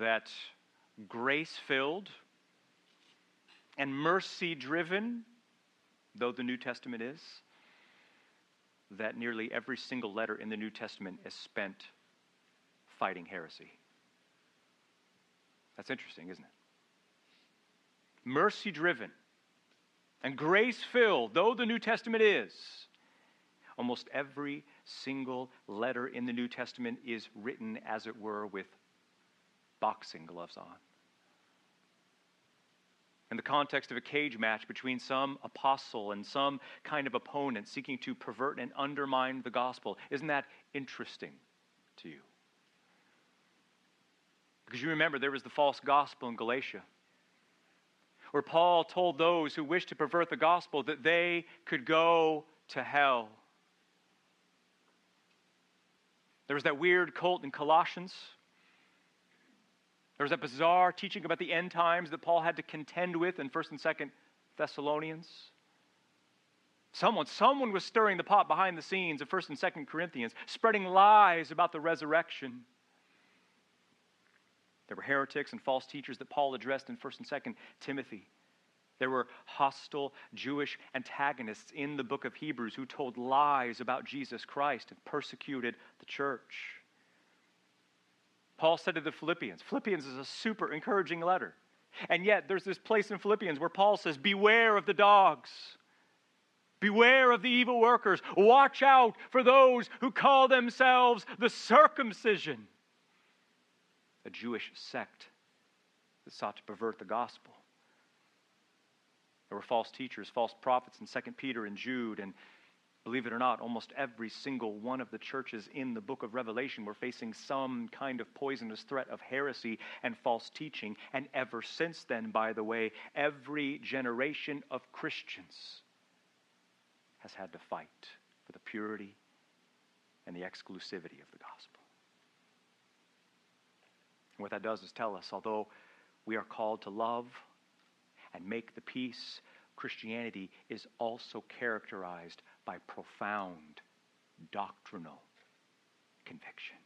that grace filled and mercy driven, though the New Testament is, that nearly every single letter in the New Testament is spent fighting heresy. That's interesting, isn't it? Mercy driven and grace filled, though the New Testament is, almost every single letter in the New Testament is written, as it were, with boxing gloves on. In the context of a cage match between some apostle and some kind of opponent seeking to pervert and undermine the gospel. Isn't that interesting to you? Because you remember there was the false gospel in Galatia, where Paul told those who wished to pervert the gospel that they could go to hell. There was that weird cult in Colossians. There was that bizarre teaching about the end times that Paul had to contend with in 1st and 2nd Thessalonians. Someone, someone was stirring the pot behind the scenes of 1st and 2nd Corinthians, spreading lies about the resurrection. There were heretics and false teachers that Paul addressed in 1st and 2nd Timothy. There were hostile Jewish antagonists in the book of Hebrews who told lies about Jesus Christ and persecuted the church. Paul said to the Philippians, Philippians is a super encouraging letter. And yet, there's this place in Philippians where Paul says, Beware of the dogs. Beware of the evil workers. Watch out for those who call themselves the circumcision a Jewish sect that sought to pervert the gospel. There were false teachers, false prophets in 2 Peter and Jude, and believe it or not, almost every single one of the churches in the book of Revelation were facing some kind of poisonous threat of heresy and false teaching. And ever since then, by the way, every generation of Christians has had to fight for the purity and the exclusivity of the gospel. And what that does is tell us, although we are called to love and make the peace, Christianity is also characterized by profound doctrinal conviction.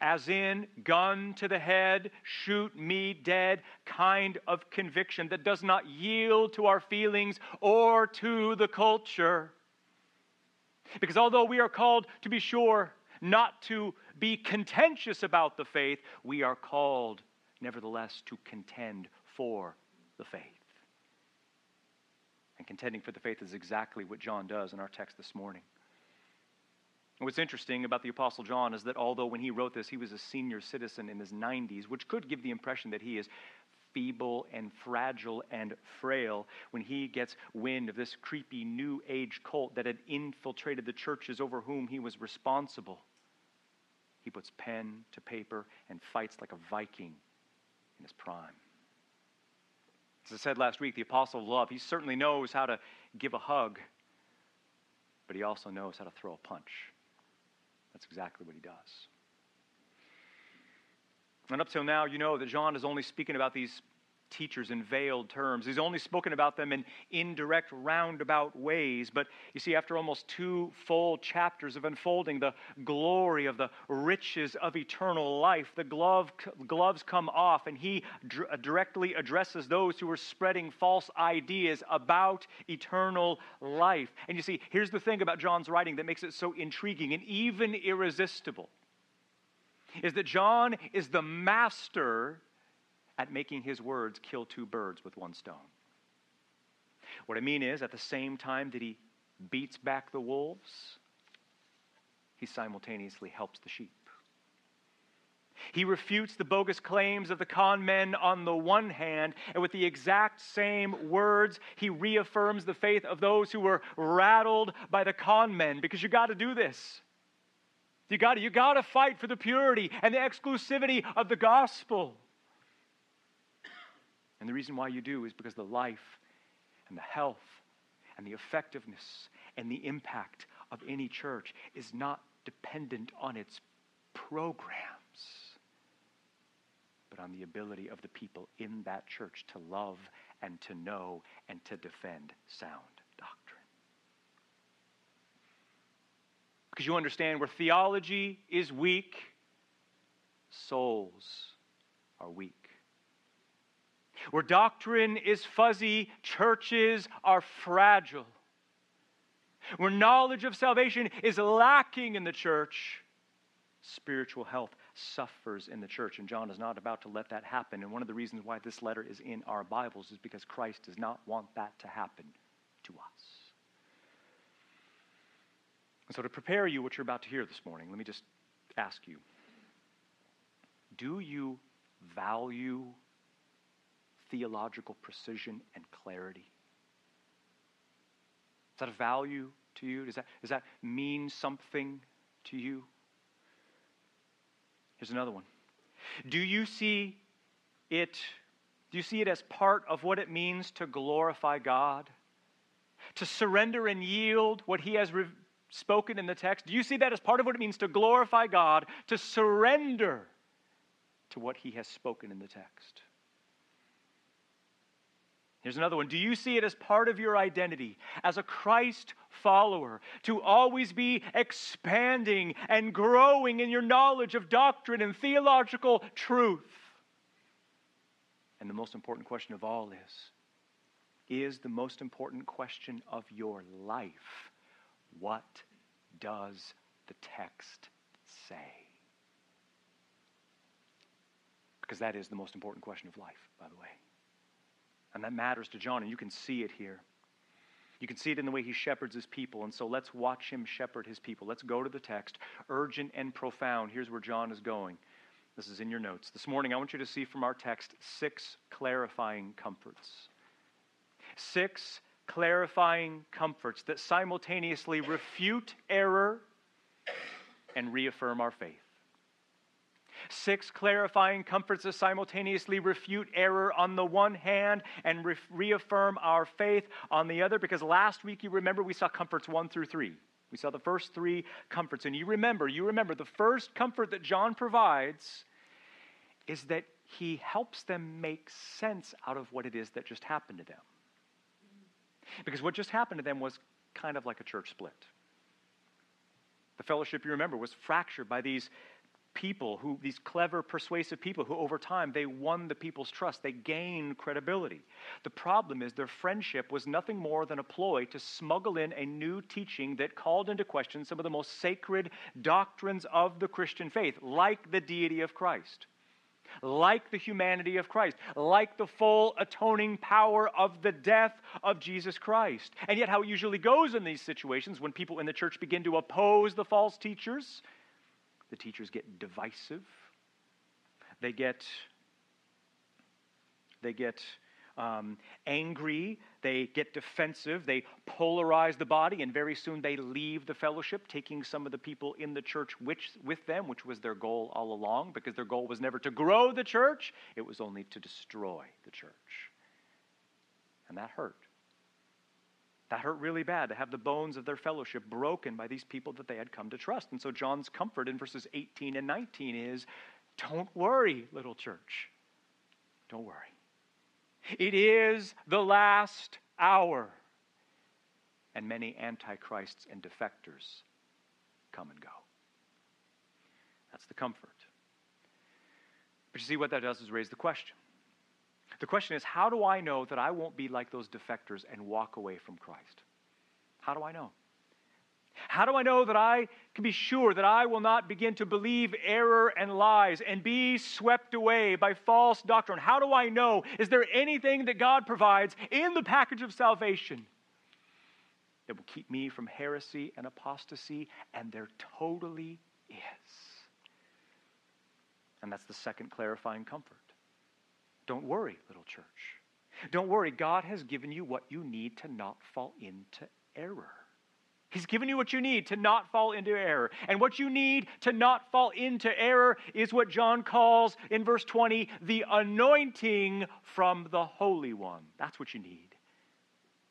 As in, gun to the head, shoot me dead kind of conviction that does not yield to our feelings or to the culture. Because although we are called to be sure not to be contentious about the faith, we are called, nevertheless, to contend for the faith. And contending for the faith is exactly what John does in our text this morning. And what's interesting about the Apostle John is that although when he wrote this, he was a senior citizen in his 90s, which could give the impression that he is feeble and fragile and frail when he gets wind of this creepy new age cult that had infiltrated the churches over whom he was responsible. He puts pen to paper and fights like a Viking in his prime. As I said last week, the apostle of love, he certainly knows how to give a hug, but he also knows how to throw a punch. That's exactly what he does. And up till now, you know that John is only speaking about these teachers in veiled terms. He's only spoken about them in indirect, roundabout ways. But you see, after almost two full chapters of unfolding the glory of the riches of eternal life, the glove, gloves come off, and he dr- directly addresses those who are spreading false ideas about eternal life. And you see, here's the thing about John's writing that makes it so intriguing and even irresistible is that John is the master at making his words kill two birds with one stone. What I mean is, at the same time that he beats back the wolves, he simultaneously helps the sheep. He refutes the bogus claims of the con men on the one hand, and with the exact same words, he reaffirms the faith of those who were rattled by the con men, because you got to do this. You got to you got to fight for the purity and the exclusivity of the gospel. And the reason why you do is because the life and the health and the effectiveness and the impact of any church is not dependent on its programs, but on the ability of the people in that church to love and to know and to defend sound doctrine. Because you understand where theology is weak souls are weak. Where doctrine is fuzzy, churches are fragile. Where knowledge of salvation is lacking in the church, spiritual health suffers in the church. And John is not about to let that happen. And one of the reasons why this letter is in our Bibles is because Christ does not want that to happen to us. And so, to prepare you what you're about to hear this morning, let me just ask you do you value theological precision and clarity? Is that a value to you? Does that, does that mean something to you? Here's another one. Do you see it? Do you see it as part of what it means to glorify God? To surrender and yield what He has re- spoken in the text? Do you see that as part of what it means to glorify God, to surrender to what He has spoken in the text? Here's another one. Do you see it as part of your identity as a Christ follower to always be expanding and growing in your knowledge of doctrine and theological truth? And the most important question of all is is the most important question of your life. What does the text say? Because that is the most important question of life, by the way. And that matters to John, and you can see it here. You can see it in the way he shepherds his people. And so let's watch him shepherd his people. Let's go to the text. Urgent and profound. Here's where John is going. This is in your notes. This morning, I want you to see from our text six clarifying comforts. Six clarifying comforts that simultaneously refute error and reaffirm our faith. Six clarifying comforts that simultaneously refute error on the one hand and re- reaffirm our faith on the other. Because last week, you remember, we saw comforts one through three. We saw the first three comforts. And you remember, you remember, the first comfort that John provides is that he helps them make sense out of what it is that just happened to them. Because what just happened to them was kind of like a church split. The fellowship, you remember, was fractured by these people who these clever persuasive people who over time they won the people's trust they gained credibility the problem is their friendship was nothing more than a ploy to smuggle in a new teaching that called into question some of the most sacred doctrines of the christian faith like the deity of christ like the humanity of Christ, like the full atoning power of the death of Jesus Christ. And yet, how it usually goes in these situations when people in the church begin to oppose the false teachers the teachers get divisive. They get, they get um, angry. They get defensive. They polarize the body, and very soon they leave the fellowship, taking some of the people in the church which, with them, which was their goal all along, because their goal was never to grow the church, it was only to destroy the church. And that hurt. That hurt really bad to have the bones of their fellowship broken by these people that they had come to trust. And so John's comfort in verses 18 and 19 is don't worry, little church. Don't worry. It is the last hour. And many antichrists and defectors come and go. That's the comfort. But you see, what that does is raise the question the question is, how do I know that I won't be like those defectors and walk away from Christ? How do I know? How do I know that I can be sure that I will not begin to believe error and lies and be swept away by false doctrine? How do I know? Is there anything that God provides in the package of salvation that will keep me from heresy and apostasy? And there totally is. And that's the second clarifying comfort. Don't worry, little church. Don't worry, God has given you what you need to not fall into error. He's given you what you need to not fall into error. And what you need to not fall into error is what John calls in verse 20 the anointing from the Holy One. That's what you need.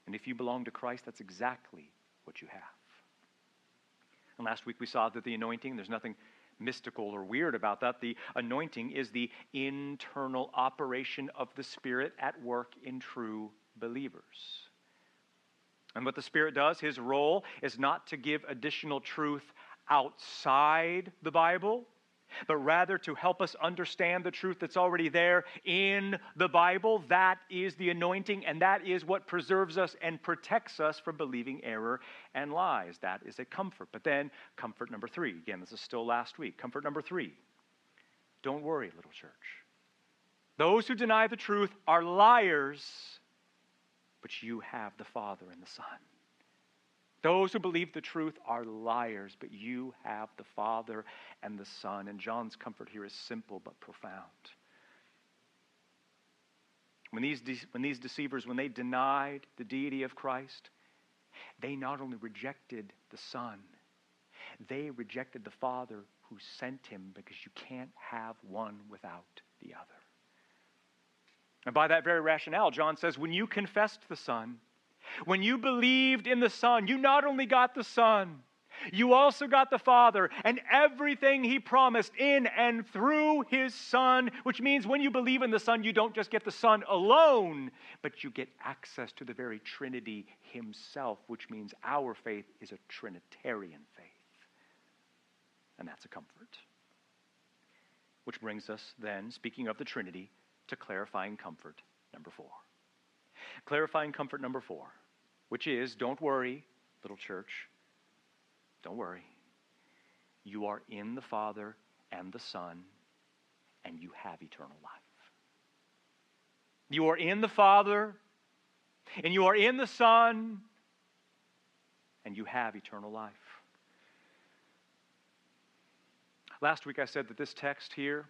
And if you belong to Christ, that's exactly what you have. And last week we saw that the anointing, there's nothing mystical or weird about that. The anointing is the internal operation of the Spirit at work in true believers. And what the Spirit does, his role is not to give additional truth outside the Bible. But rather to help us understand the truth that's already there in the Bible. That is the anointing, and that is what preserves us and protects us from believing error and lies. That is a comfort. But then, comfort number three. Again, this is still last week. Comfort number three. Don't worry, little church. Those who deny the truth are liars, but you have the Father and the Son. Those who believe the truth are liars, but you have the Father and the Son. And John's comfort here is simple but profound. When these, de- when these deceivers, when they denied the deity of Christ, they not only rejected the Son, they rejected the Father who sent him because you can't have one without the other. And by that very rationale, John says, when you confessed the Son, when you believed in the Son, you not only got the Son, you also got the Father and everything He promised in and through His Son, which means when you believe in the Son, you don't just get the Son alone, but you get access to the very Trinity Himself, which means our faith is a Trinitarian faith. And that's a comfort. Which brings us then, speaking of the Trinity, to clarifying comfort number four. Clarifying comfort number four, which is don't worry, little church. Don't worry. You are in the Father and the Son, and you have eternal life. You are in the Father, and you are in the Son, and you have eternal life. Last week I said that this text here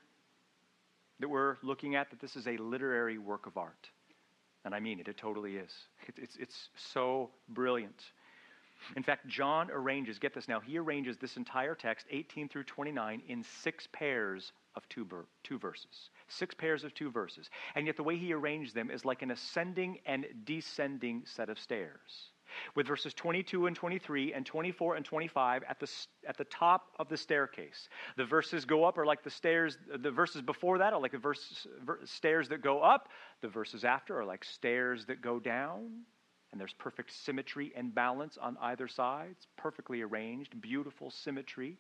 that we're looking at, that this is a literary work of art. And I mean it, it totally is. It's, it's so brilliant. In fact, John arranges, get this now, he arranges this entire text, 18 through 29, in six pairs of two, two verses. Six pairs of two verses. And yet the way he arranged them is like an ascending and descending set of stairs with verses 22 and 23 and 24 and 25 at the, at the top of the staircase. The verses go up are like the stairs, the verses before that are like the verse, stairs that go up. The verses after are like stairs that go down. And there's perfect symmetry and balance on either side. It's perfectly arranged, beautiful symmetry.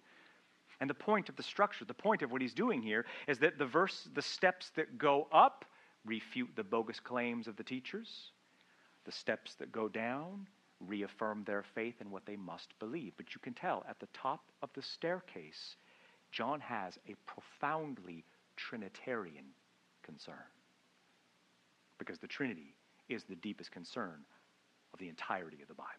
And the point of the structure, the point of what he's doing here, is that the verse, the steps that go up refute the bogus claims of the teachers. The steps that go down reaffirm their faith in what they must believe. But you can tell at the top of the staircase, John has a profoundly Trinitarian concern. Because the Trinity is the deepest concern of the entirety of the Bible.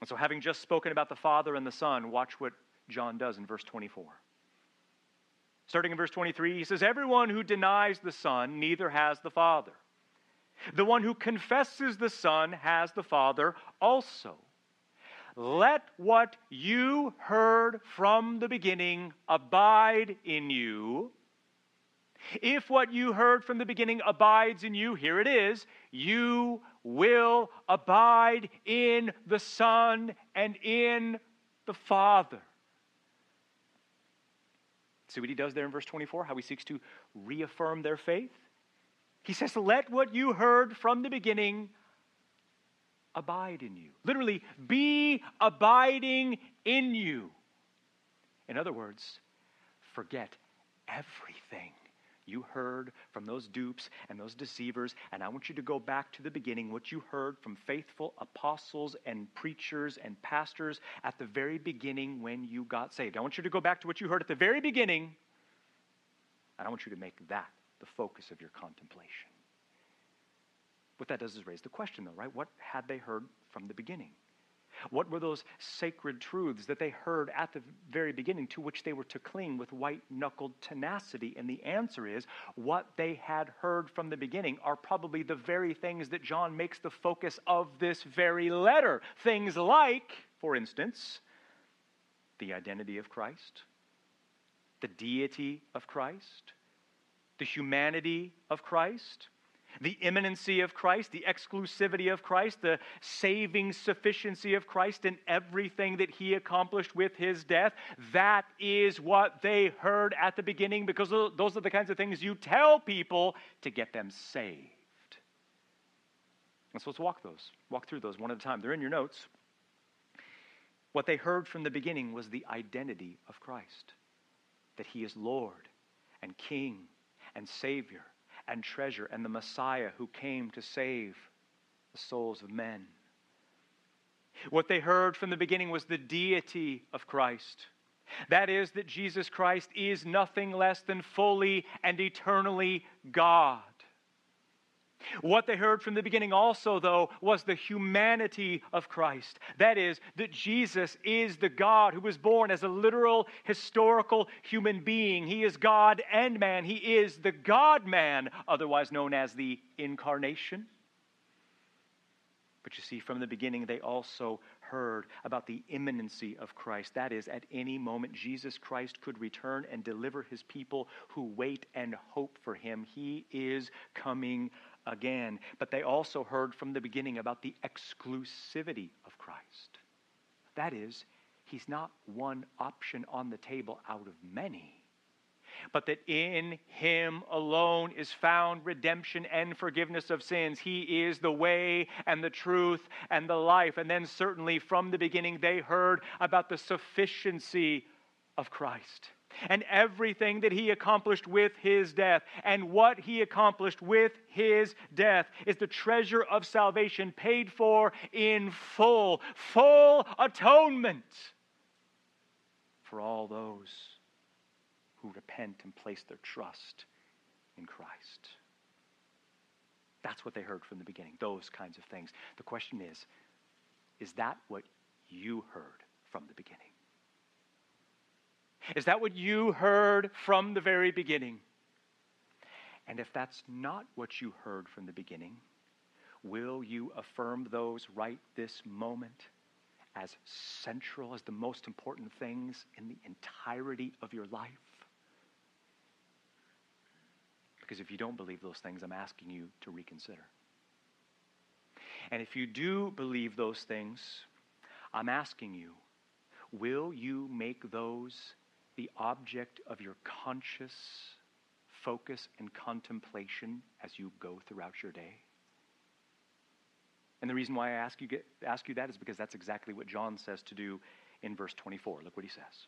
And so, having just spoken about the Father and the Son, watch what John does in verse 24. Starting in verse 23, he says, Everyone who denies the Son neither has the Father. The one who confesses the Son has the Father also. Let what you heard from the beginning abide in you. If what you heard from the beginning abides in you, here it is, you will abide in the Son and in the Father. See what he does there in verse 24? How he seeks to reaffirm their faith? He says, Let what you heard from the beginning abide in you. Literally, be abiding in you. In other words, forget everything you heard from those dupes and those deceivers, and I want you to go back to the beginning, what you heard from faithful apostles and preachers and pastors at the very beginning when you got saved. I want you to go back to what you heard at the very beginning, and I want you to make that the focus of your contemplation. What that does is raise the question, though, right? What had they heard from the beginning? What were those sacred truths that they heard at the very beginning to which they were to cling with white knuckled tenacity? And the answer is what they had heard from the beginning are probably the very things that John makes the focus of this very letter. Things like, for instance, the identity of Christ, the deity of Christ, the humanity of Christ, the imminency of Christ, the exclusivity of Christ, the saving sufficiency of Christ, and everything that he accomplished with his death. That is what they heard at the beginning because those are the kinds of things you tell people to get them saved. And so let's walk those, walk through those one at a time. They're in your notes. What they heard from the beginning was the identity of Christ that he is Lord and King and Savior and treasure and the Messiah who came to save the souls of men. What they heard from the beginning was the deity of Christ. That is, that Jesus Christ is nothing less than fully and eternally God. What they heard from the beginning also, though, was the humanity of Christ. That is, that Jesus is the God who was born as a literal, historical human being. He is God and man. He is the God man, otherwise known as the incarnation. But you see, from the beginning, they also heard about the imminency of Christ. That is, at any moment, Jesus Christ could return and deliver his people who wait and hope for him. He is coming again. But they also heard from the beginning about the exclusivity of Christ. That is, he's not one option on the table out of many but that in him alone is found redemption and forgiveness of sins. He is the way and the truth and the life. And then, certainly, from the beginning, they heard about the sufficiency of Christ and everything that he accomplished with his death. And what he accomplished with his death is the treasure of salvation paid for in full, full atonement for all those who repent and place their trust in Christ. That's what they heard from the beginning, those kinds of things. The question is is that what you heard from the beginning? Is that what you heard from the very beginning? And if that's not what you heard from the beginning, will you affirm those right this moment as central, as the most important things in the entirety of your life? Because if you don't believe those things, I'm asking you to reconsider. And if you do believe those things, I'm asking you, will you make those the object of your conscious focus and contemplation as you go throughout your day? And the reason why I ask you, get, ask you that is because that's exactly what John says to do in verse 24. Look what he says.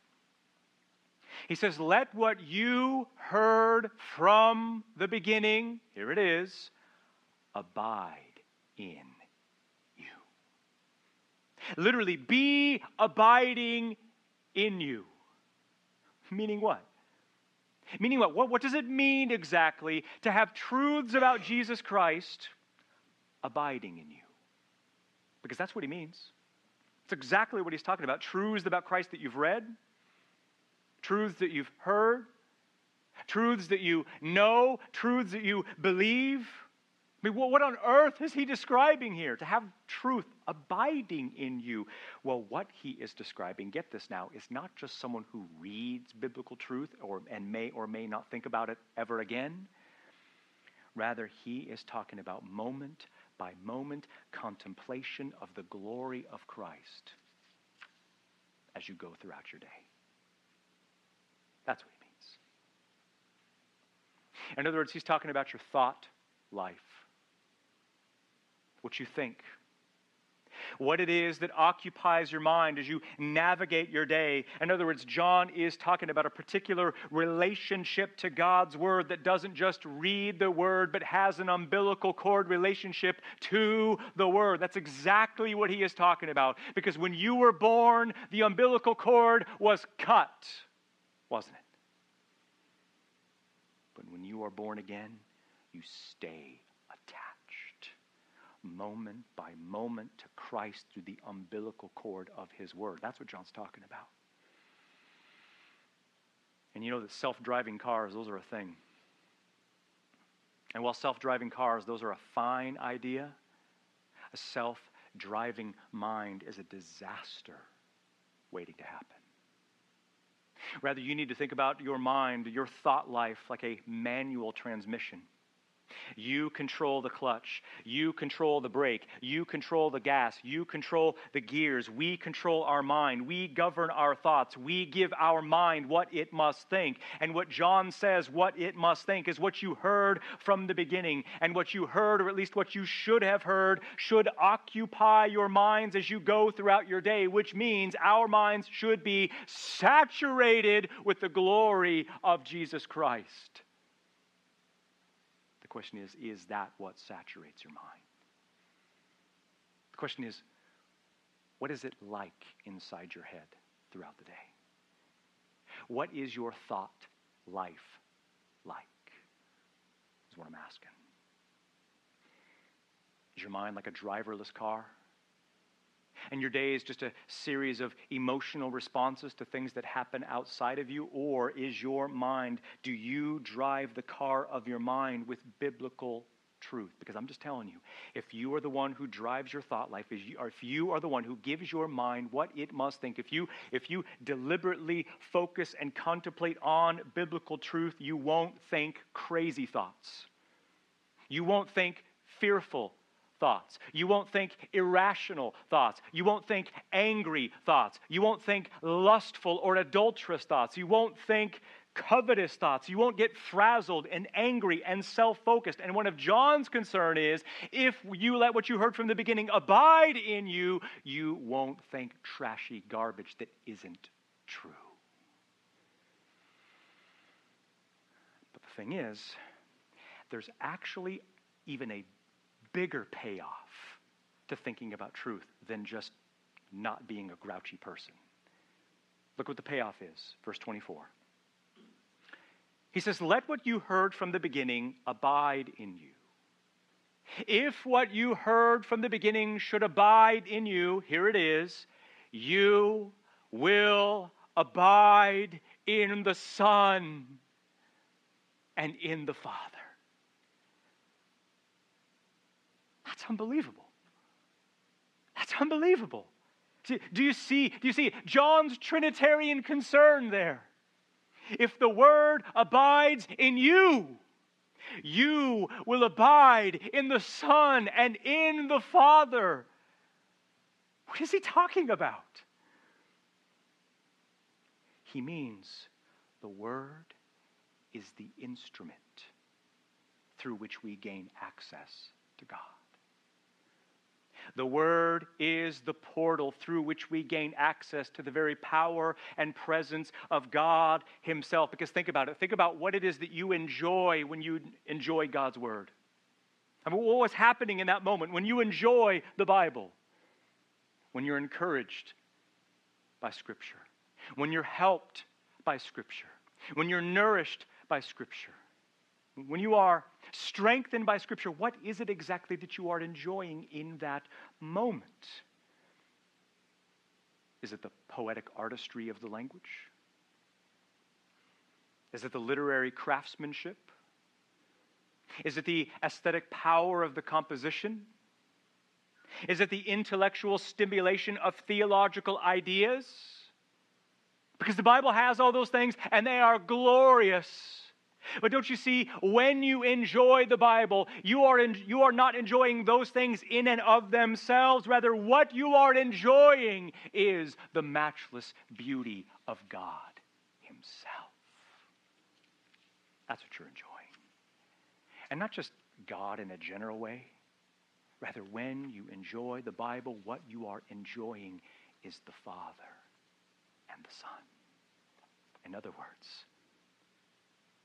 He says, Let what you heard from the beginning, here it is, abide in you. Literally, be abiding in you. Meaning what? Meaning what? what? What does it mean exactly to have truths about Jesus Christ abiding in you? Because that's what he means. It's exactly what he's talking about. Truths about Christ that you've read, truths that you've heard, truths that you know, truths that you believe. I mean, what on earth is he describing here? To have truth abiding in you. Well, what he is describing, get this now, is not just someone who reads biblical truth or, and may or may not think about it ever again. Rather, he is talking about moment by moment contemplation of the glory of Christ as you go throughout your day. That's what he means. In other words, he's talking about your thought life, what you think, what it is that occupies your mind as you navigate your day. In other words, John is talking about a particular relationship to God's Word that doesn't just read the Word, but has an umbilical cord relationship to the Word. That's exactly what he is talking about. Because when you were born, the umbilical cord was cut wasn't it? But when you are born again, you stay moment by moment to Christ through the umbilical cord of His Word. That's what John's talking about. And you know that self driving cars, those are a thing. And while self driving cars, those are a fine idea, a self driving mind is a disaster waiting to happen. Rather, you need to think about your mind, your thought life, like a manual transmission. You control the clutch. You control the brake. You control the gas. You control the gears. We control our mind. We govern our thoughts. We give our mind what it must think. And what John says, what it must think, is what you heard from the beginning. And what you heard, or at least what you should have heard, should occupy your minds as you go throughout your day, which means our minds should be saturated with the glory of Jesus Christ question is is that what saturates your mind? The question is what is it like inside your head throughout the day? What is your thought life like? Is what I'm asking. Is your mind like a driverless car? And your day is just a series of emotional responses to things that happen outside of you? Or is your mind, do you drive the car of your mind with biblical truth? Because I'm just telling you, if you are the one who drives your thought life, if you are the one who gives your mind what it must think, if you, if you deliberately focus and contemplate on biblical truth, you won't think crazy thoughts. You won't think fearful thoughts. You won't think irrational thoughts. You won't think angry thoughts. You won't think lustful or adulterous thoughts. You won't think covetous thoughts. You won't get frazzled and angry and self focused. And one of John's concern is if you let what you heard from the beginning abide in you, you won't think trashy garbage that isn't true. But the thing is, there's actually even a bigger payoff to thinking about truth than just not being a grouchy person. Look what the payoff is, verse 24. He says, Let what you heard from the beginning abide in you. If what you heard from the beginning should abide in you, here it is, you will abide in the Son and in the Father. That's unbelievable. That's unbelievable. Do you see, do you see John's Trinitarian concern there? If the word abides in you, you will abide in the Son and in the Father. What is he talking about? He means the Word is the instrument through which we gain access to God. The Word is the portal through which we gain access to the very power and presence of God Himself. Because think about it. Think about what it is that you enjoy when you enjoy God's Word. I mean, what was happening in that moment when you enjoy the Bible? When you're encouraged by Scripture, when you're helped by Scripture, when you're nourished by Scripture. When you are strengthened by Scripture, what is it exactly that you are enjoying in that moment? Is it the poetic artistry of the language? Is it the literary craftsmanship? Is it the aesthetic power of the composition? Is it the intellectual stimulation of theological ideas? Because the Bible has all those things and they are glorious. But don't you see, when you enjoy the Bible, you are, in, you are not enjoying those things in and of themselves. Rather, what you are enjoying is the matchless beauty of God Himself. That's what you're enjoying. And not just God in a general way. Rather, when you enjoy the Bible, what you are enjoying is the Father and the Son. In other words,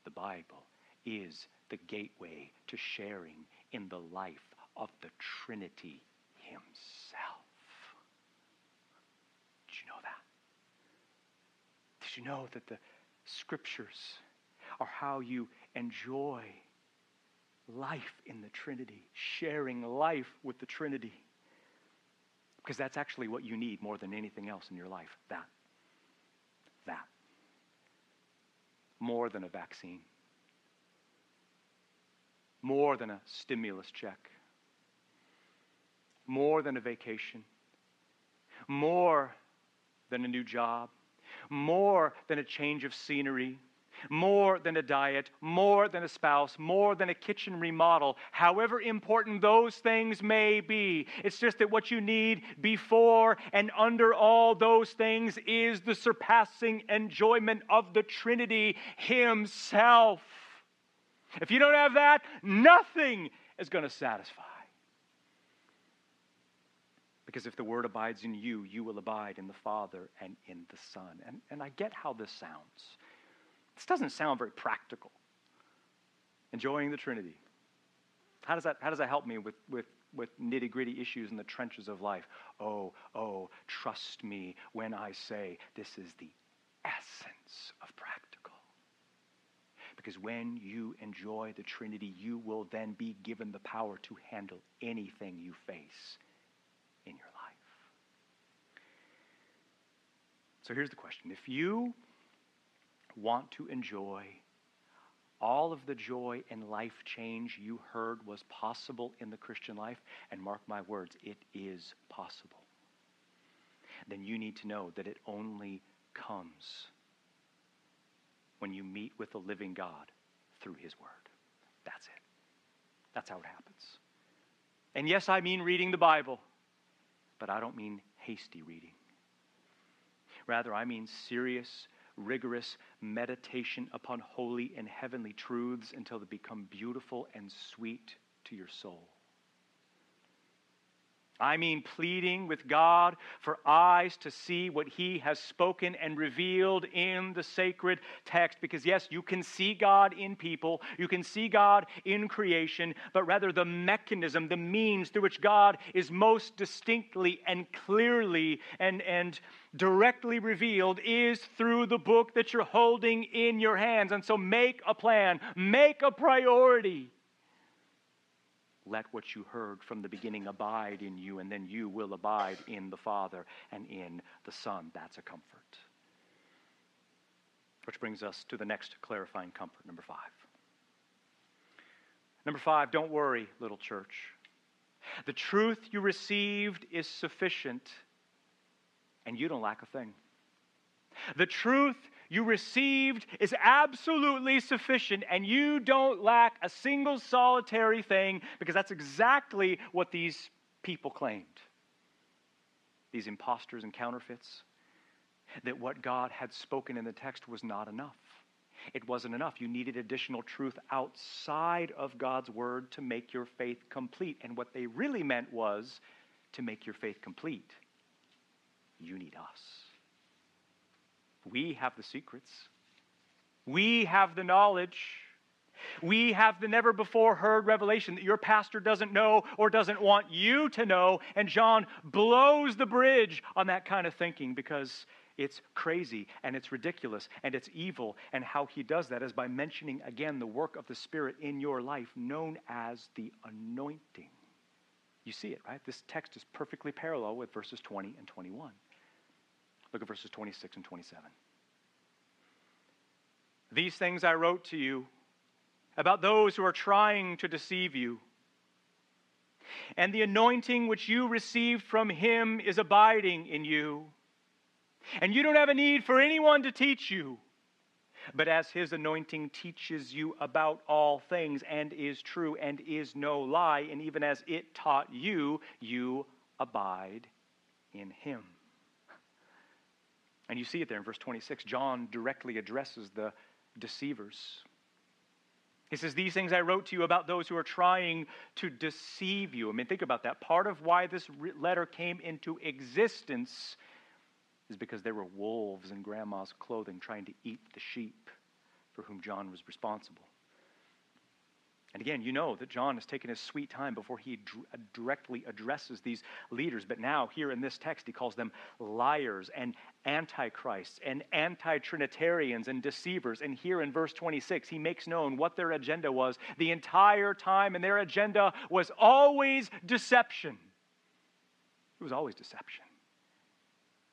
the Bible is the gateway to sharing in the life of the Trinity Himself. Did you know that? Did you know that the Scriptures are how you enjoy life in the Trinity, sharing life with the Trinity? Because that's actually what you need more than anything else in your life. That. That more than a vaccine, more than a stimulus check, more than a vacation, more than a new job, more than a change of scenery, more than a diet, more than a spouse, more than a kitchen remodel, however important those things may be. It's just that what you need before and under all those things is the surpassing enjoyment of the Trinity Himself. If you don't have that, nothing is going to satisfy. Because if the Word abides in you, you will abide in the Father and in the Son. And, and I get how this sounds. This doesn't sound very practical. Enjoying the Trinity. How does that, how does that help me with, with, with nitty gritty issues in the trenches of life? Oh, oh, trust me when I say this is the essence of practical. Because when you enjoy the Trinity, you will then be given the power to handle anything you face in your life. So here's the question If you want to enjoy all of the joy and life change you heard was possible in the Christian life, and mark my words, it is possible, then you need to know that it only comes when you meet with the living God through His Word. That's it. That's how it happens. And yes, I mean reading the Bible, but I don't mean hasty reading. Rather, I mean serious rigorous meditation upon holy and heavenly truths until they become beautiful and sweet to your soul. I mean, pleading with God for eyes to see what He has spoken and revealed in the sacred text. Because, yes, you can see God in people, you can see God in creation, but rather the mechanism, the means through which God is most distinctly and clearly and, and directly revealed is through the book that you're holding in your hands. And so, make a plan, make a priority let what you heard from the beginning abide in you, and then you will abide in the Father and in the Son. That's a comfort. Which brings us to the next clarifying comfort, number five. Number five, don't worry, little church. The truth you received is sufficient, and you don't lack a thing. The truth you received is absolutely sufficient, and you don't lack a single solitary thing because that's exactly what these people claimed. These impostors and counterfeits. That what God had spoken in the text was not enough. It wasn't enough. You needed additional truth outside of God's word to make your faith complete. And what they really meant was to make your faith complete, you need us. We have the secrets. We have the knowledge. We have the never before heard revelation that your pastor doesn't know or doesn't want you to know. And John blows the bridge on that kind of thinking because it's crazy and it's ridiculous and it's evil. And how he does that is by mentioning again the work of the Spirit in your life, known as the anointing. You see it, right? This text is perfectly parallel with verses 20 and 21. Look at verses 26 and 27. These things I wrote to you about those who are trying to deceive you. And the anointing which you received from him is abiding in you. And you don't have a need for anyone to teach you. But as his anointing teaches you about all things and is true and is no lie, and even as it taught you, you abide in him. And you see it there in verse 26. John directly addresses the deceivers. He says, These things I wrote to you about those who are trying to deceive you. I mean, think about that. Part of why this letter came into existence is because there were wolves in grandma's clothing trying to eat the sheep for whom John was responsible. And again, you know that John has taken his sweet time before he uh, directly addresses these leaders. But now, here in this text, he calls them liars and antichrists and anti Trinitarians and deceivers. And here in verse 26, he makes known what their agenda was the entire time. And their agenda was always deception. It was always deception.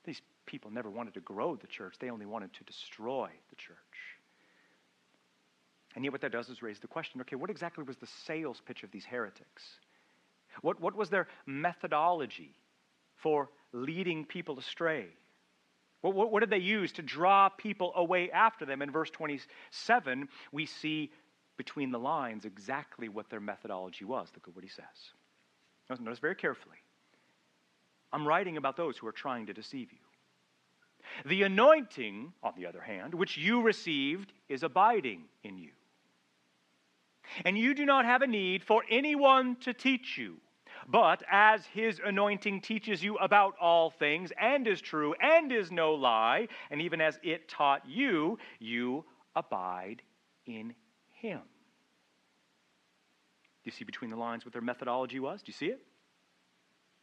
These people never wanted to grow the church, they only wanted to destroy the church. And yet, what that does is raise the question okay, what exactly was the sales pitch of these heretics? What, what was their methodology for leading people astray? What, what, what, did they use to draw people away after them? In verse 27, we see between the lines exactly what their methodology was. Look at what he says. Notice very carefully. I'm writing about those who are trying to deceive you. The anointing, on the other hand, which you received, is abiding in you. And you do not have a need for anyone to teach you. But as his anointing teaches you about all things, and is true, and is no lie, and even as it taught you, you abide in him. Do you see between the lines what their methodology was? Do you see it?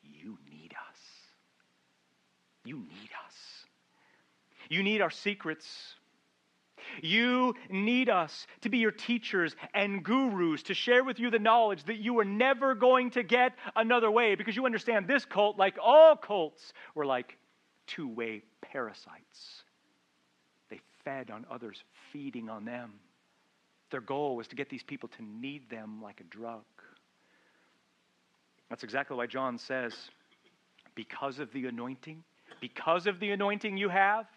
You need us. You need us. You need our secrets. You need us to be your teachers and gurus to share with you the knowledge that you are never going to get another way because you understand this cult, like all cults, were like two way parasites. They fed on others, feeding on them. Their goal was to get these people to need them like a drug. That's exactly why John says, because of the anointing, because of the anointing you have,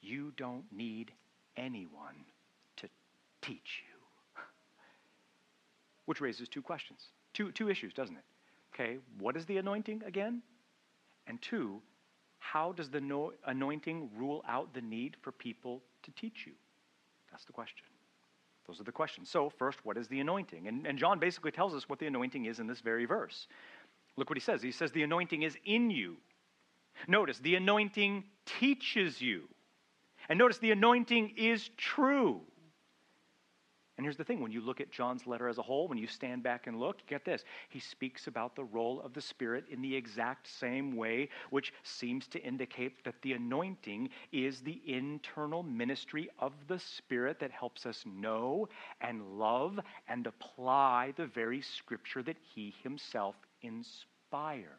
you don't need anyone to teach you. Which raises two questions, two, two issues, doesn't it? Okay, what is the anointing again? And two, how does the no- anointing rule out the need for people to teach you? That's the question. Those are the questions. So, first, what is the anointing? And, and John basically tells us what the anointing is in this very verse. Look what he says. He says, The anointing is in you. Notice, the anointing teaches you. And notice the anointing is true. And here's the thing when you look at John's letter as a whole, when you stand back and look, get this. He speaks about the role of the Spirit in the exact same way, which seems to indicate that the anointing is the internal ministry of the Spirit that helps us know and love and apply the very scripture that He Himself inspired.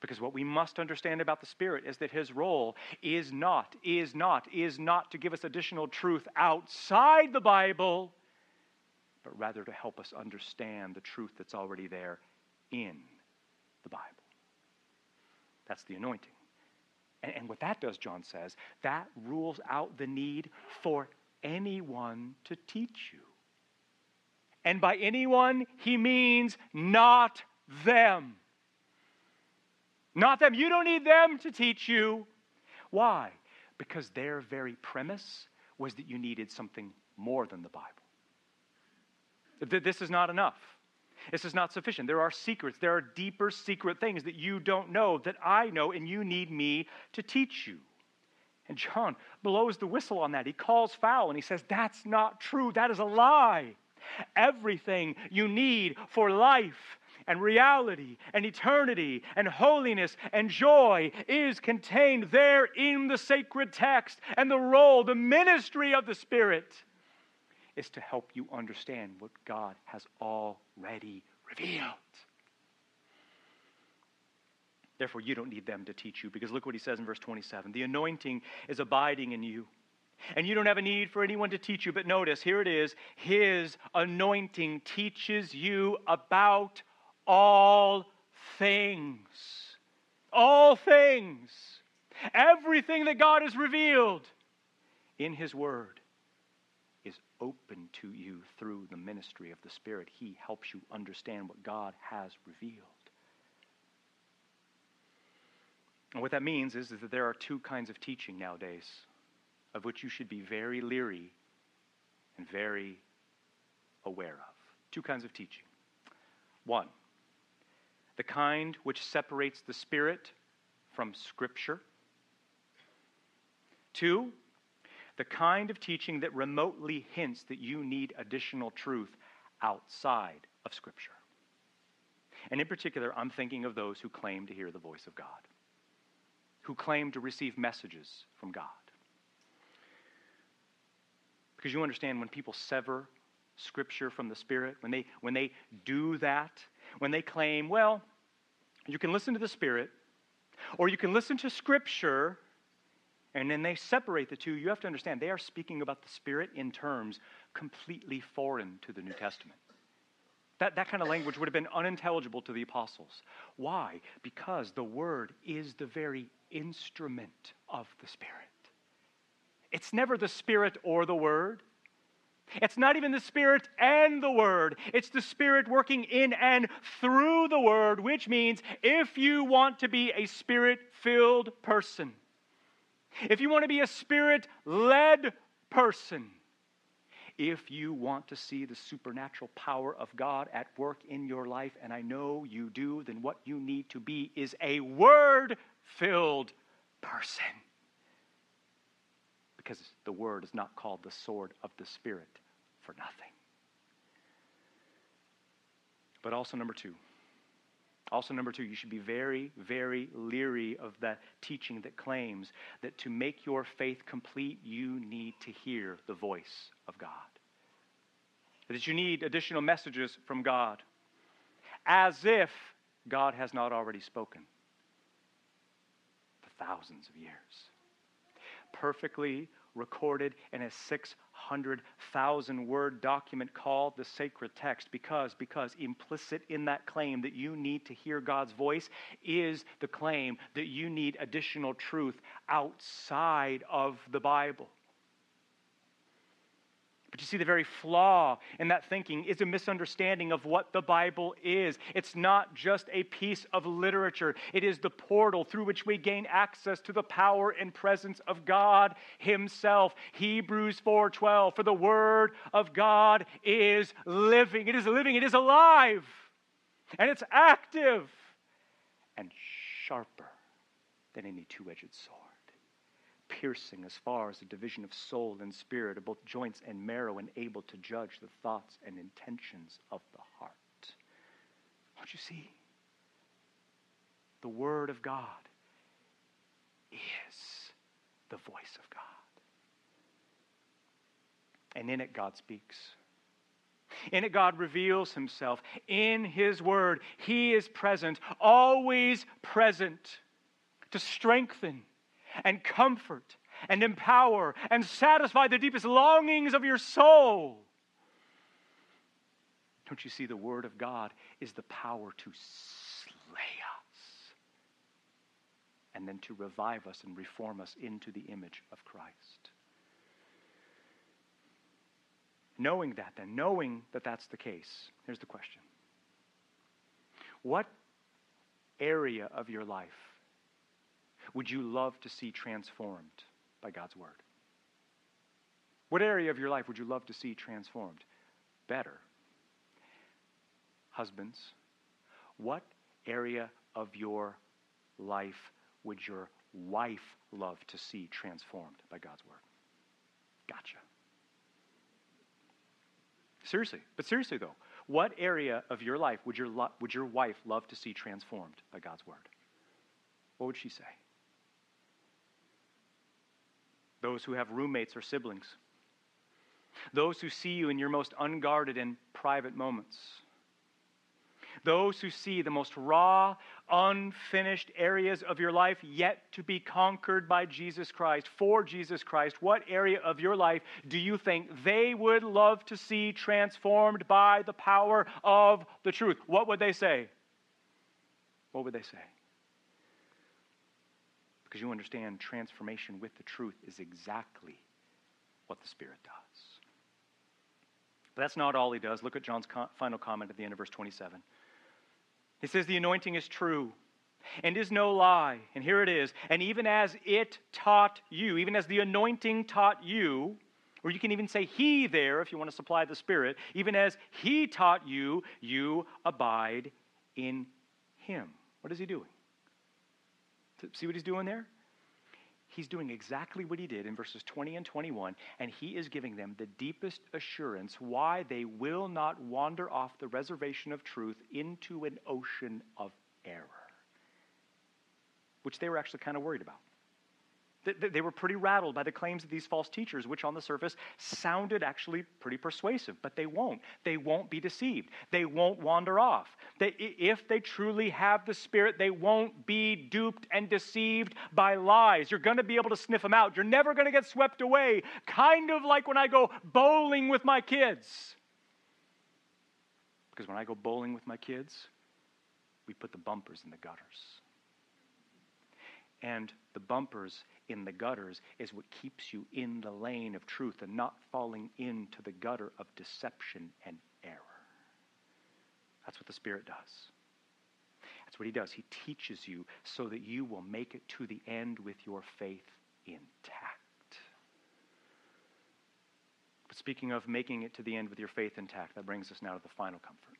Because what we must understand about the Spirit is that His role is not, is not, is not to give us additional truth outside the Bible, but rather to help us understand the truth that's already there in the Bible. That's the anointing. And, and what that does, John says, that rules out the need for anyone to teach you. And by anyone, he means not them. Not them. You don't need them to teach you. Why? Because their very premise was that you needed something more than the Bible. This is not enough. This is not sufficient. There are secrets. There are deeper secret things that you don't know that I know, and you need me to teach you. And John blows the whistle on that. He calls foul and he says, That's not true. That is a lie. Everything you need for life and reality and eternity and holiness and joy is contained there in the sacred text. And the role, the ministry of the Spirit is to help you understand what God has already revealed. Therefore, you don't need them to teach you because look what he says in verse 27 the anointing is abiding in you. And you don't have a need for anyone to teach you, but notice, here it is His anointing teaches you about all things. All things. Everything that God has revealed in His Word is open to you through the ministry of the Spirit. He helps you understand what God has revealed. And what that means is, that there are two kinds of teaching nowadays of which you should be very leery and very aware of. Two kinds of teaching. One, the kind which separates the Spirit from Scripture. Two, the kind of teaching that remotely hints that you need additional truth outside of Scripture. And in particular, I'm thinking of those who claim to hear the voice of God, who claim to receive messages from God. Because you understand when people sever Scripture from the Spirit, when they, when they do that, when they claim, well, you can listen to the Spirit, or you can listen to Scripture, and then they separate the two, you have to understand they are speaking about the Spirit in terms completely foreign to the New Testament. That, that kind of language would have been unintelligible to the apostles. Why? Because the Word is the very instrument of the Spirit. It's never the Spirit or the Word. It's not even the Spirit and the Word. It's the Spirit working in and through the Word, which means if you want to be a Spirit filled person, if you want to be a Spirit led person, if you want to see the supernatural power of God at work in your life, and I know you do, then what you need to be is a word filled person. Because the word is not called the sword of the Spirit for nothing. But also, number two, also, number two, you should be very, very leery of the teaching that claims that to make your faith complete, you need to hear the voice of God. That you need additional messages from God, as if God has not already spoken for thousands of years. Perfectly recorded in a 600,000 word document called the sacred text because because implicit in that claim that you need to hear God's voice is the claim that you need additional truth outside of the Bible. But you see, the very flaw in that thinking is a misunderstanding of what the Bible is. It's not just a piece of literature, it is the portal through which we gain access to the power and presence of God Himself. Hebrews 4:12, for the Word of God is living. It is living, it is alive, and it's active and sharper than any two-edged sword piercing as far as the division of soul and spirit, of both joints and marrow, and able to judge the thoughts and intentions of the heart. Don't you see? The Word of God is the voice of God. And in it, God speaks. In it, God reveals Himself. In His Word, He is present, always present to strengthen and comfort and empower and satisfy the deepest longings of your soul. Don't you see the Word of God is the power to slay us and then to revive us and reform us into the image of Christ? Knowing that, then, knowing that that's the case, here's the question What area of your life would you love to see transformed by God's Word? What area of your life would you love to see transformed? Better. Husbands, what area of your life would your wife love to see transformed by God's Word? Gotcha. Seriously, but seriously though, what area of your life would your, lo- would your wife love to see transformed by God's Word? What would she say? Those who have roommates or siblings, those who see you in your most unguarded and private moments, those who see the most raw, unfinished areas of your life yet to be conquered by Jesus Christ, for Jesus Christ, what area of your life do you think they would love to see transformed by the power of the truth? What would they say? What would they say? Because you understand transformation with the truth is exactly what the Spirit does. But that's not all he does. Look at John's final comment at the end of verse 27. He says, The anointing is true and is no lie. And here it is. And even as it taught you, even as the anointing taught you, or you can even say he there if you want to supply the Spirit, even as he taught you, you abide in him. What is he doing? See what he's doing there? He's doing exactly what he did in verses 20 and 21, and he is giving them the deepest assurance why they will not wander off the reservation of truth into an ocean of error, which they were actually kind of worried about. They were pretty rattled by the claims of these false teachers, which on the surface sounded actually pretty persuasive, but they won't. They won't be deceived. They won't wander off. They, if they truly have the Spirit, they won't be duped and deceived by lies. You're going to be able to sniff them out. You're never going to get swept away, kind of like when I go bowling with my kids. Because when I go bowling with my kids, we put the bumpers in the gutters and the bumpers in the gutters is what keeps you in the lane of truth and not falling into the gutter of deception and error. That's what the Spirit does. That's what He does. He teaches you so that you will make it to the end with your faith intact. But speaking of making it to the end with your faith intact, that brings us now to the final comfort.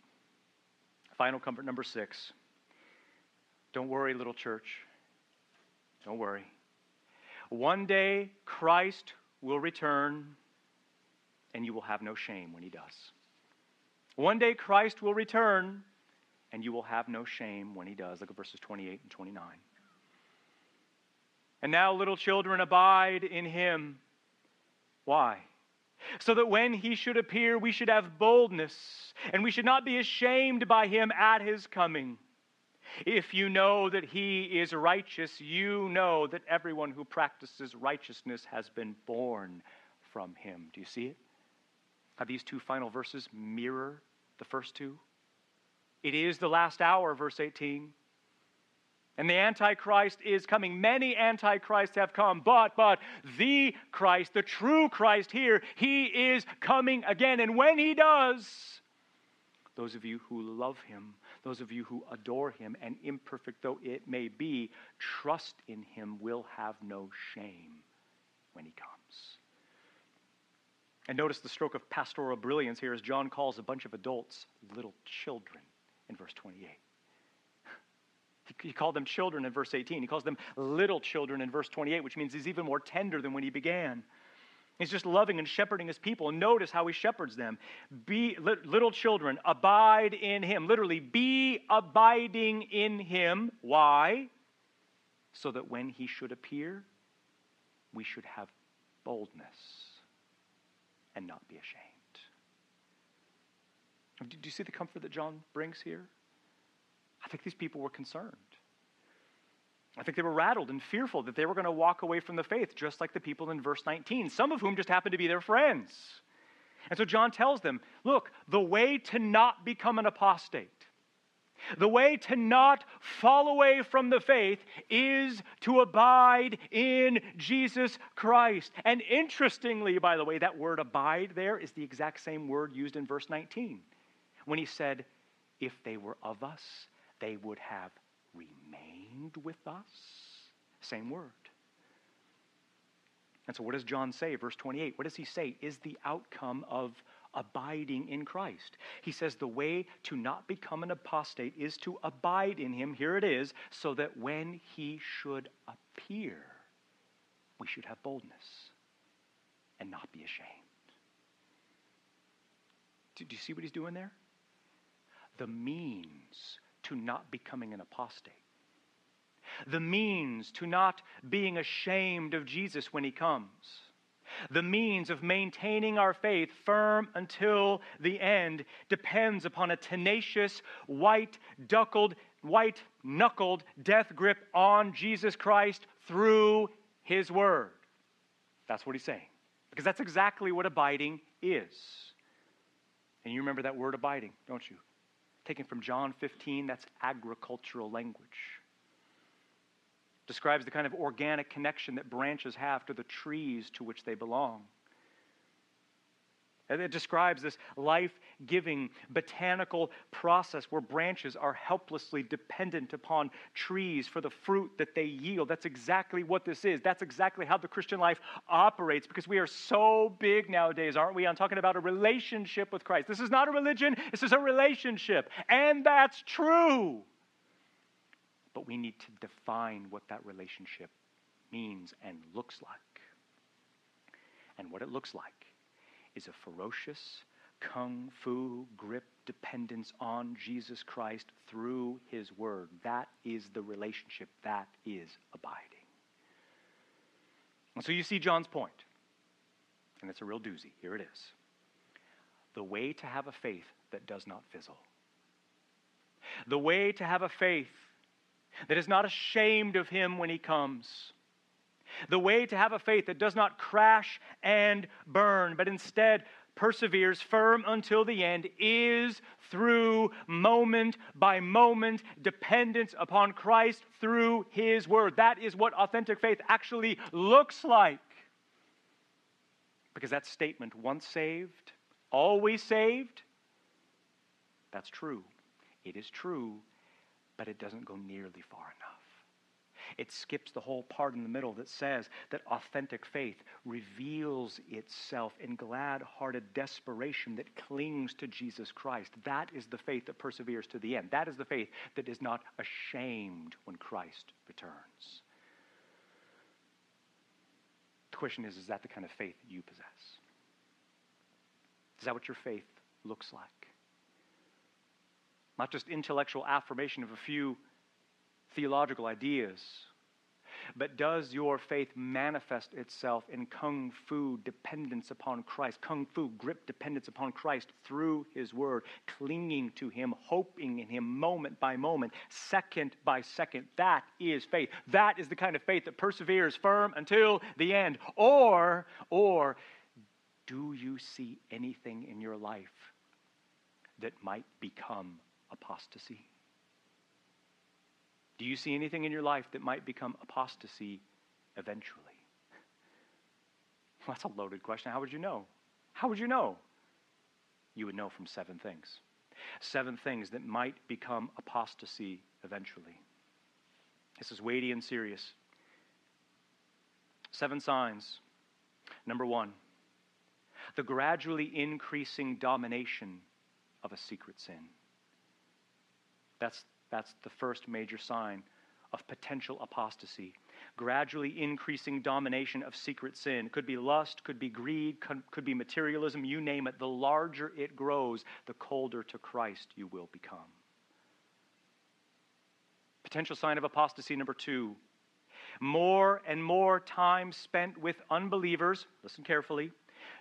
Final comfort number six. Don't worry, little church. Don't worry. One day, Christ will return, and you will have no shame when he does. One day, Christ will return, and you will have no shame when he does. Look at verses 28 and 29. And now, little children, abide in him. Why? So that when he should appear, we should have boldness, and we should not be ashamed by him at his coming. If you know that he is righteous, you know that everyone who practices righteousness has been born from him. Do you see it? How these two final verses mirror the first two? It is the last hour, verse 18. And the Antichrist is coming. Many Antichrists have come, but, but, the Christ, the true Christ here, he is coming again. And when he does, those of you who love him those of you who adore him, and imperfect though it may be, trust in him will have no shame when he comes. And notice the stroke of pastoral brilliance here as John calls a bunch of adults little children in verse 28. He called them children in verse 18. He calls them little children in verse 28, which means he's even more tender than when he began. He's just loving and shepherding his people. Notice how he shepherds them. Be little children, abide in him. Literally, be abiding in him. Why? So that when he should appear, we should have boldness and not be ashamed. Do you see the comfort that John brings here? I think these people were concerned. I think they were rattled and fearful that they were going to walk away from the faith, just like the people in verse 19, some of whom just happened to be their friends. And so John tells them look, the way to not become an apostate, the way to not fall away from the faith is to abide in Jesus Christ. And interestingly, by the way, that word abide there is the exact same word used in verse 19 when he said, If they were of us, they would have with us? Same word. And so, what does John say? Verse 28. What does he say is the outcome of abiding in Christ? He says the way to not become an apostate is to abide in him. Here it is, so that when he should appear, we should have boldness and not be ashamed. Do, do you see what he's doing there? The means to not becoming an apostate, the means to not being ashamed of Jesus when he comes, the means of maintaining our faith firm until the end depends upon a tenacious, white duckled, white knuckled death grip on Jesus Christ through his word. That's what he's saying. Because that's exactly what abiding is. And you remember that word abiding, don't you? taken from John 15, that's agricultural language. Describes the kind of organic connection that branches have to the trees to which they belong. And it describes this life giving botanical process where branches are helplessly dependent upon trees for the fruit that they yield. That's exactly what this is. That's exactly how the Christian life operates because we are so big nowadays, aren't we, I'm talking about a relationship with Christ. This is not a religion, this is a relationship. And that's true. But we need to define what that relationship means and looks like. And what it looks like is a ferocious, kung fu grip dependence on Jesus Christ through his word. That is the relationship. That is abiding. And so you see John's point, and it's a real doozy. Here it is. The way to have a faith that does not fizzle. The way to have a faith that is not ashamed of him when he comes the way to have a faith that does not crash and burn, but instead perseveres firm until the end is through moment by moment dependence upon Christ through His Word. That is what authentic faith actually looks like. Because that statement, once saved, always saved, that's true. It is true, but it doesn't go nearly far enough. It skips the whole part in the middle that says that authentic faith reveals itself in glad hearted desperation that clings to Jesus Christ. That is the faith that perseveres to the end. That is the faith that is not ashamed when Christ returns. The question is is that the kind of faith you possess? Is that what your faith looks like? Not just intellectual affirmation of a few theological ideas, but does your faith manifest itself in kung fu dependence upon Christ, kung fu grip dependence upon Christ through His Word, clinging to Him, hoping in Him moment by moment, second by second? That is faith. That is the kind of faith that perseveres firm until the end. Or, or, do you see anything in your life that might become apostasy? Do you see anything in your life that might become apostasy eventually? Well, that's a loaded question. How would you know? How would you know? You would know from seven things. Seven things that might become apostasy eventually. This is weighty and serious. Seven signs. Number one, the gradually increasing domination of a secret sin. That's, that's the first major sign of potential apostasy. Gradually increasing domination of secret sin. Could be lust, could be greed, could, be materialism, you name it. The larger it grows, the colder to Christ you will become. Potential sign of apostasy number two more and more time spent with unbelievers, listen carefully,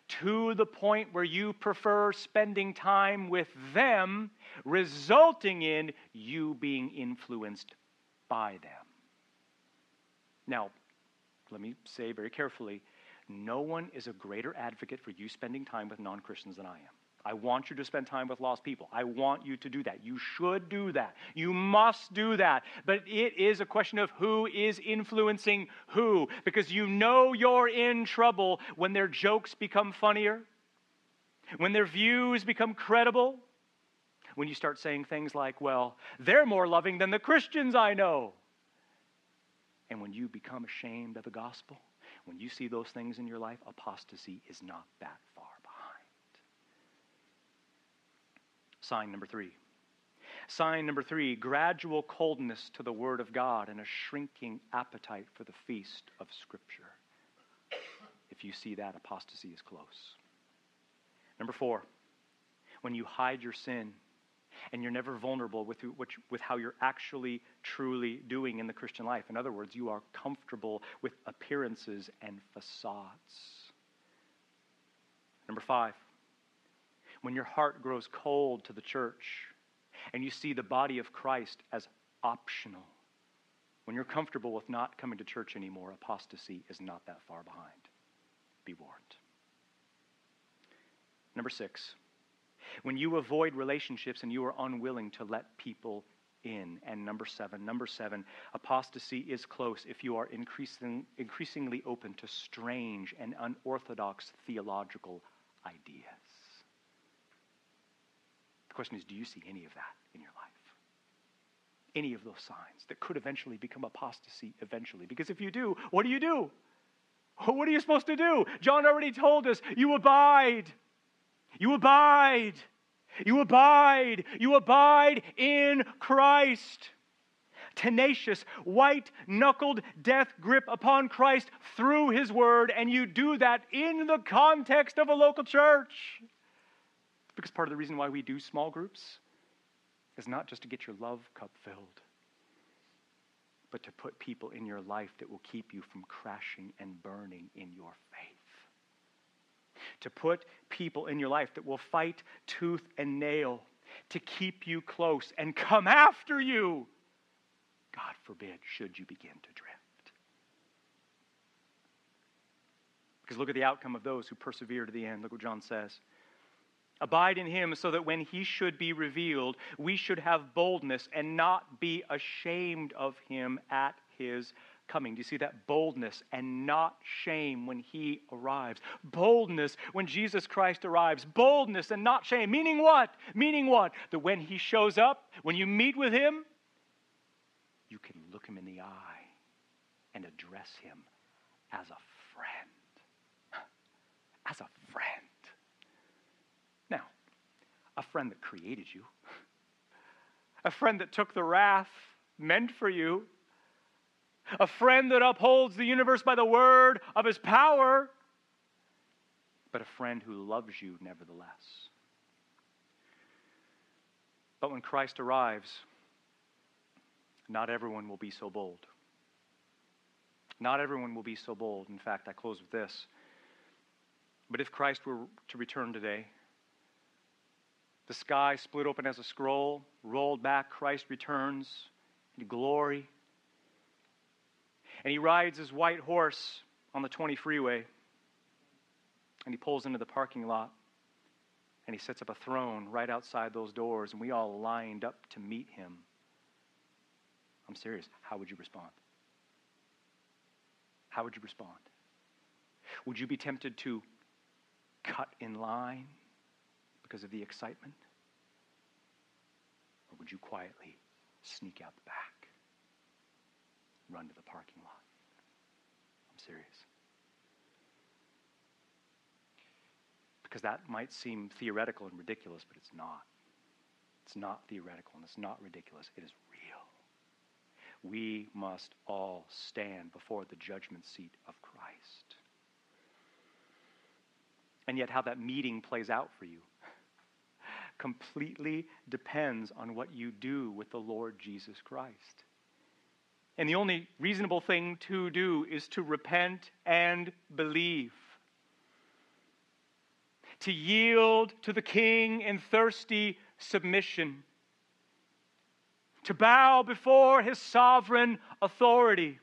to the point where you prefer spending time with them, resulting in you being influenced by them. Now, let me say very carefully no one is a greater advocate for you spending time with non Christians than I am. I want you to spend time with lost people. I want you to do that. You should do that. You must do that. But it is a question of who is influencing who, because you know you're in trouble when their jokes become funnier, when their views become credible, when you start saying things like, well, they're more loving than the Christians I know. And when you become ashamed of the gospel, when you see those things in your life, apostasy is not that far. Sign number three. Sign number three gradual coldness to the Word of God and a shrinking appetite for the feast of Scripture. If you see that, apostasy is close. Number four, when you hide your sin and you're never vulnerable with, which, with how you're actually truly doing in the Christian life. In other words, you are comfortable with appearances and facades. Number five, when your heart grows cold to the church and you see the body of Christ as optional, when you're comfortable with not coming to church anymore, apostasy is not that far behind. Be warned. Number six, when you avoid relationships and you are unwilling to let people in. And number seven, number seven, apostasy is close if you are increasing, increasingly open to strange and unorthodox theological ideas question is do you see any of that in your life? Any of those signs that could eventually become apostasy eventually? Because if you do, what do you do? Oh, what are you supposed to do? John already told us you abide. You abide. You abide. You abide in Christ. Tenacious, white knuckled death grip upon Christ through his word, and you do that in the context of a local church. Because part of the reason why we do small groups is not just to get your love cup filled, but to put people in your life that will keep you from crashing and burning in your faith. To put people in your life that will fight tooth and nail to keep you close and come after you. God forbid, should you begin to drift. Because look at the outcome of those who persevere to the end. Look what John says. Abide in him so that when he should be revealed, we should have boldness and not be ashamed of him at his coming. Do you see that? Boldness and not shame when he arrives. Boldness when Jesus Christ arrives. Boldness and not shame. Meaning what? Meaning what? That when he shows up, when you meet with him, you can look him in the eye and address him as a friend. As a friend. A friend that created you, a friend that took the wrath meant for you, a friend that upholds the universe by the word of his power, but a friend who loves you nevertheless. But when Christ arrives, not everyone will be so bold. Not everyone will be so bold. In fact, I close with this. But if Christ were to return today, the sky split open as a scroll, rolled back, Christ returns in glory. And he rides his white horse on the 20 freeway. And he pulls into the parking lot. And he sets up a throne right outside those doors. And we all lined up to meet him. I'm serious. How would you respond? How would you respond? Would you be tempted to cut in line because of the excitement? Or would you quietly sneak out the back, run to the parking lot? I'm serious. Because that might seem theoretical and ridiculous, but it's not. It's not theoretical and it's not ridiculous. It is real. We must all stand before the judgment seat of Christ. And yet, how that meeting plays out for you completely depends on what you do with the Lord Jesus Christ. And the only reasonable thing to do is to repent and believe. To yield to the King in thirsty submission. To bow before his sovereign authority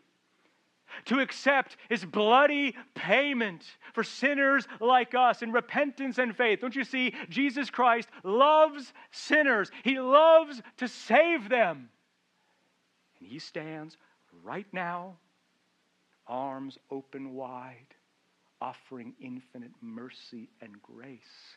to accept his bloody payment for sinners like us in repentance and faith. Don't you see? Jesus Christ loves sinners, he loves to save them. And he stands right now, arms open wide, offering infinite mercy and grace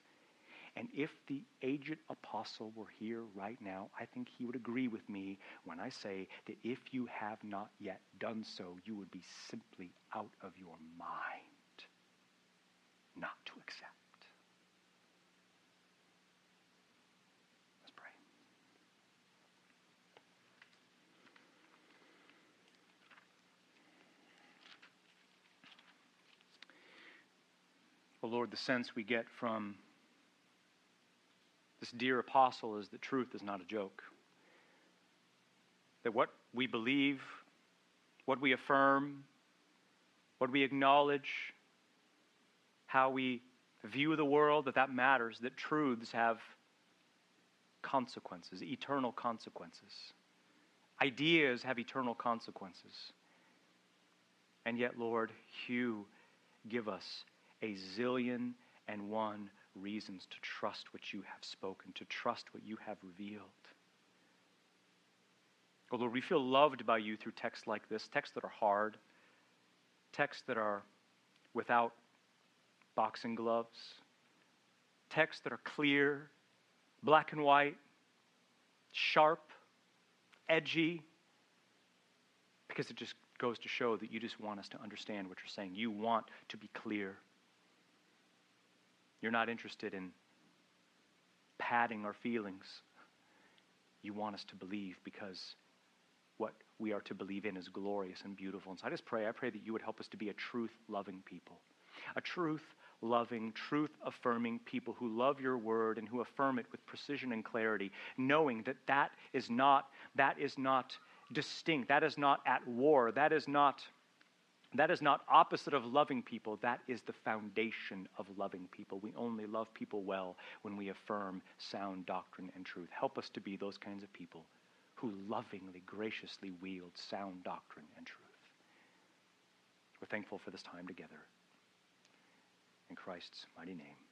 and if the aged apostle were here right now, I think he would agree with me when I say that if you have not yet done so, you would be simply out of your mind not to accept. Let's pray. Lord, the sense we get from this dear apostle is that truth is not a joke. That what we believe, what we affirm, what we acknowledge, how we view the world, that that matters, that truths have consequences, eternal consequences. Ideas have eternal consequences. And yet, Lord, you give us a zillion and one reasons to trust what you have spoken, to trust what you have revealed. Oh Lord, we feel loved by you through texts like this, texts that are hard, texts that are without boxing gloves, texts that are clear, black and white, sharp, edgy, because it just goes to show that you just want us to understand what you're saying. You want to be clear. You're not interested in padding our feelings. You want us to believe because what we are to believe in is glorious and beautiful. And so I just pray, I pray that you would help us to be a truth loving people, a truth loving, truth affirming people who love your word and who affirm it with precision and clarity, knowing that that is not, that is not distinct, that is not at war, that is not that is not opposite of loving people. That is the foundation of loving people. We only love people well when we affirm sound doctrine and truth. Help us to be those kinds of people who lovingly, graciously wield sound doctrine and truth. We're thankful for this time together. In Christ's mighty name.